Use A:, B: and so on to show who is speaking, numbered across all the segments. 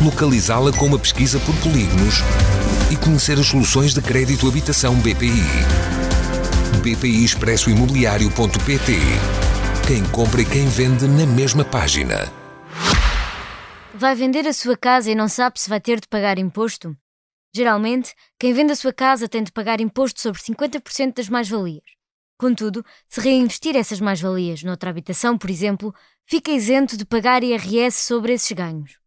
A: localizá-la com uma pesquisa por polígonos e conhecer as soluções de crédito habitação BPI. BPI Expresso Imobiliário.pt Quem compra e quem vende na mesma página.
B: Vai vender a sua casa e não sabe se vai ter de pagar imposto? Geralmente, quem vende a sua casa tem de pagar imposto sobre 50% das mais-valias. Contudo, se reinvestir essas mais-valias noutra habitação, por exemplo, fica isento de pagar IRS sobre esses ganhos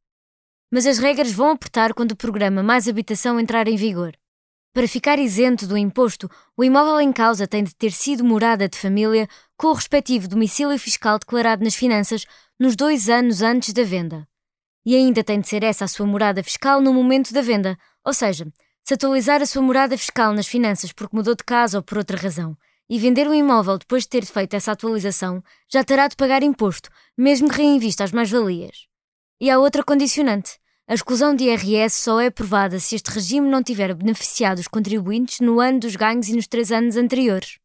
B: mas as regras vão apertar quando o programa Mais Habitação entrar em vigor. Para ficar isento do imposto, o imóvel em causa tem de ter sido morada de família com o respectivo domicílio fiscal declarado nas finanças nos dois anos antes da venda. E ainda tem de ser essa a sua morada fiscal no momento da venda, ou seja, se atualizar a sua morada fiscal nas finanças porque mudou de casa ou por outra razão, e vender o imóvel depois de ter feito essa atualização, já terá de pagar imposto, mesmo que reinvista as mais-valias. E há outra condicionante. A exclusão de IRS só é aprovada se este regime não tiver beneficiado os contribuintes no ano dos ganhos e nos três anos anteriores.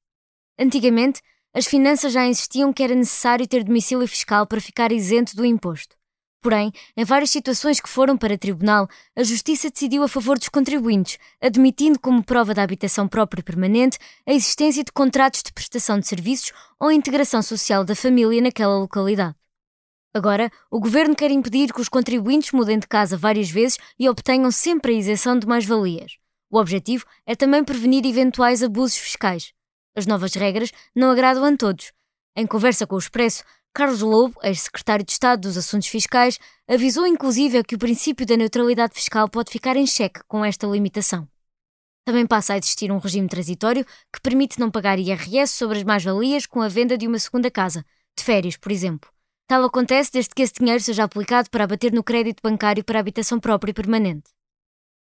B: Antigamente, as finanças já insistiam que era necessário ter domicílio fiscal para ficar isento do imposto. Porém, em várias situações que foram para tribunal, a Justiça decidiu a favor dos contribuintes, admitindo como prova da habitação própria permanente a existência de contratos de prestação de serviços ou integração social da família naquela localidade. Agora, o governo quer impedir que os contribuintes mudem de casa várias vezes e obtenham sempre a isenção de mais-valias. O objetivo é também prevenir eventuais abusos fiscais. As novas regras não agradam a todos. Em conversa com o Expresso, Carlos Lobo, ex-secretário de Estado dos Assuntos Fiscais, avisou inclusive que o princípio da neutralidade fiscal pode ficar em xeque com esta limitação. Também passa a existir um regime transitório que permite não pagar IRS sobre as mais-valias com a venda de uma segunda casa, de férias, por exemplo. Tal acontece desde que esse dinheiro seja aplicado para abater no crédito bancário para habitação própria e permanente.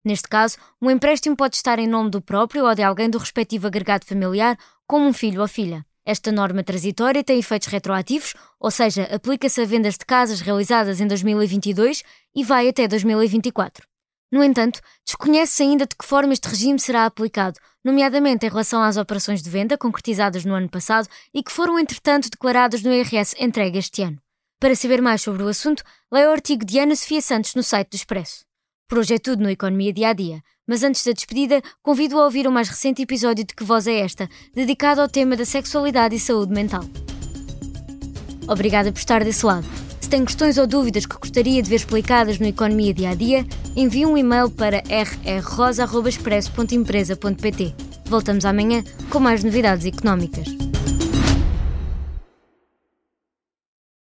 B: Neste caso, um empréstimo pode estar em nome do próprio ou de alguém do respectivo agregado familiar, como um filho ou filha. Esta norma transitória tem efeitos retroativos, ou seja, aplica-se a vendas de casas realizadas em 2022 e vai até 2024. No entanto, desconhece-se ainda de que forma este regime será aplicado, nomeadamente em relação às operações de venda concretizadas no ano passado e que foram entretanto declaradas no IRS entregue este ano. Para saber mais sobre o assunto, leia o artigo de Ana Sofia Santos no site do Expresso. Por hoje é tudo no Economia Dia a Dia, mas antes da despedida, convido a ouvir o mais recente episódio de Que Voz é Esta, dedicado ao tema da sexualidade e saúde mental. Obrigada por estar desse lado. Se tem questões ou dúvidas que gostaria de ver explicadas no Economia Dia a Dia, envie um e-mail para rrrosa.expresso.empresa.pt. Voltamos amanhã com mais novidades económicas.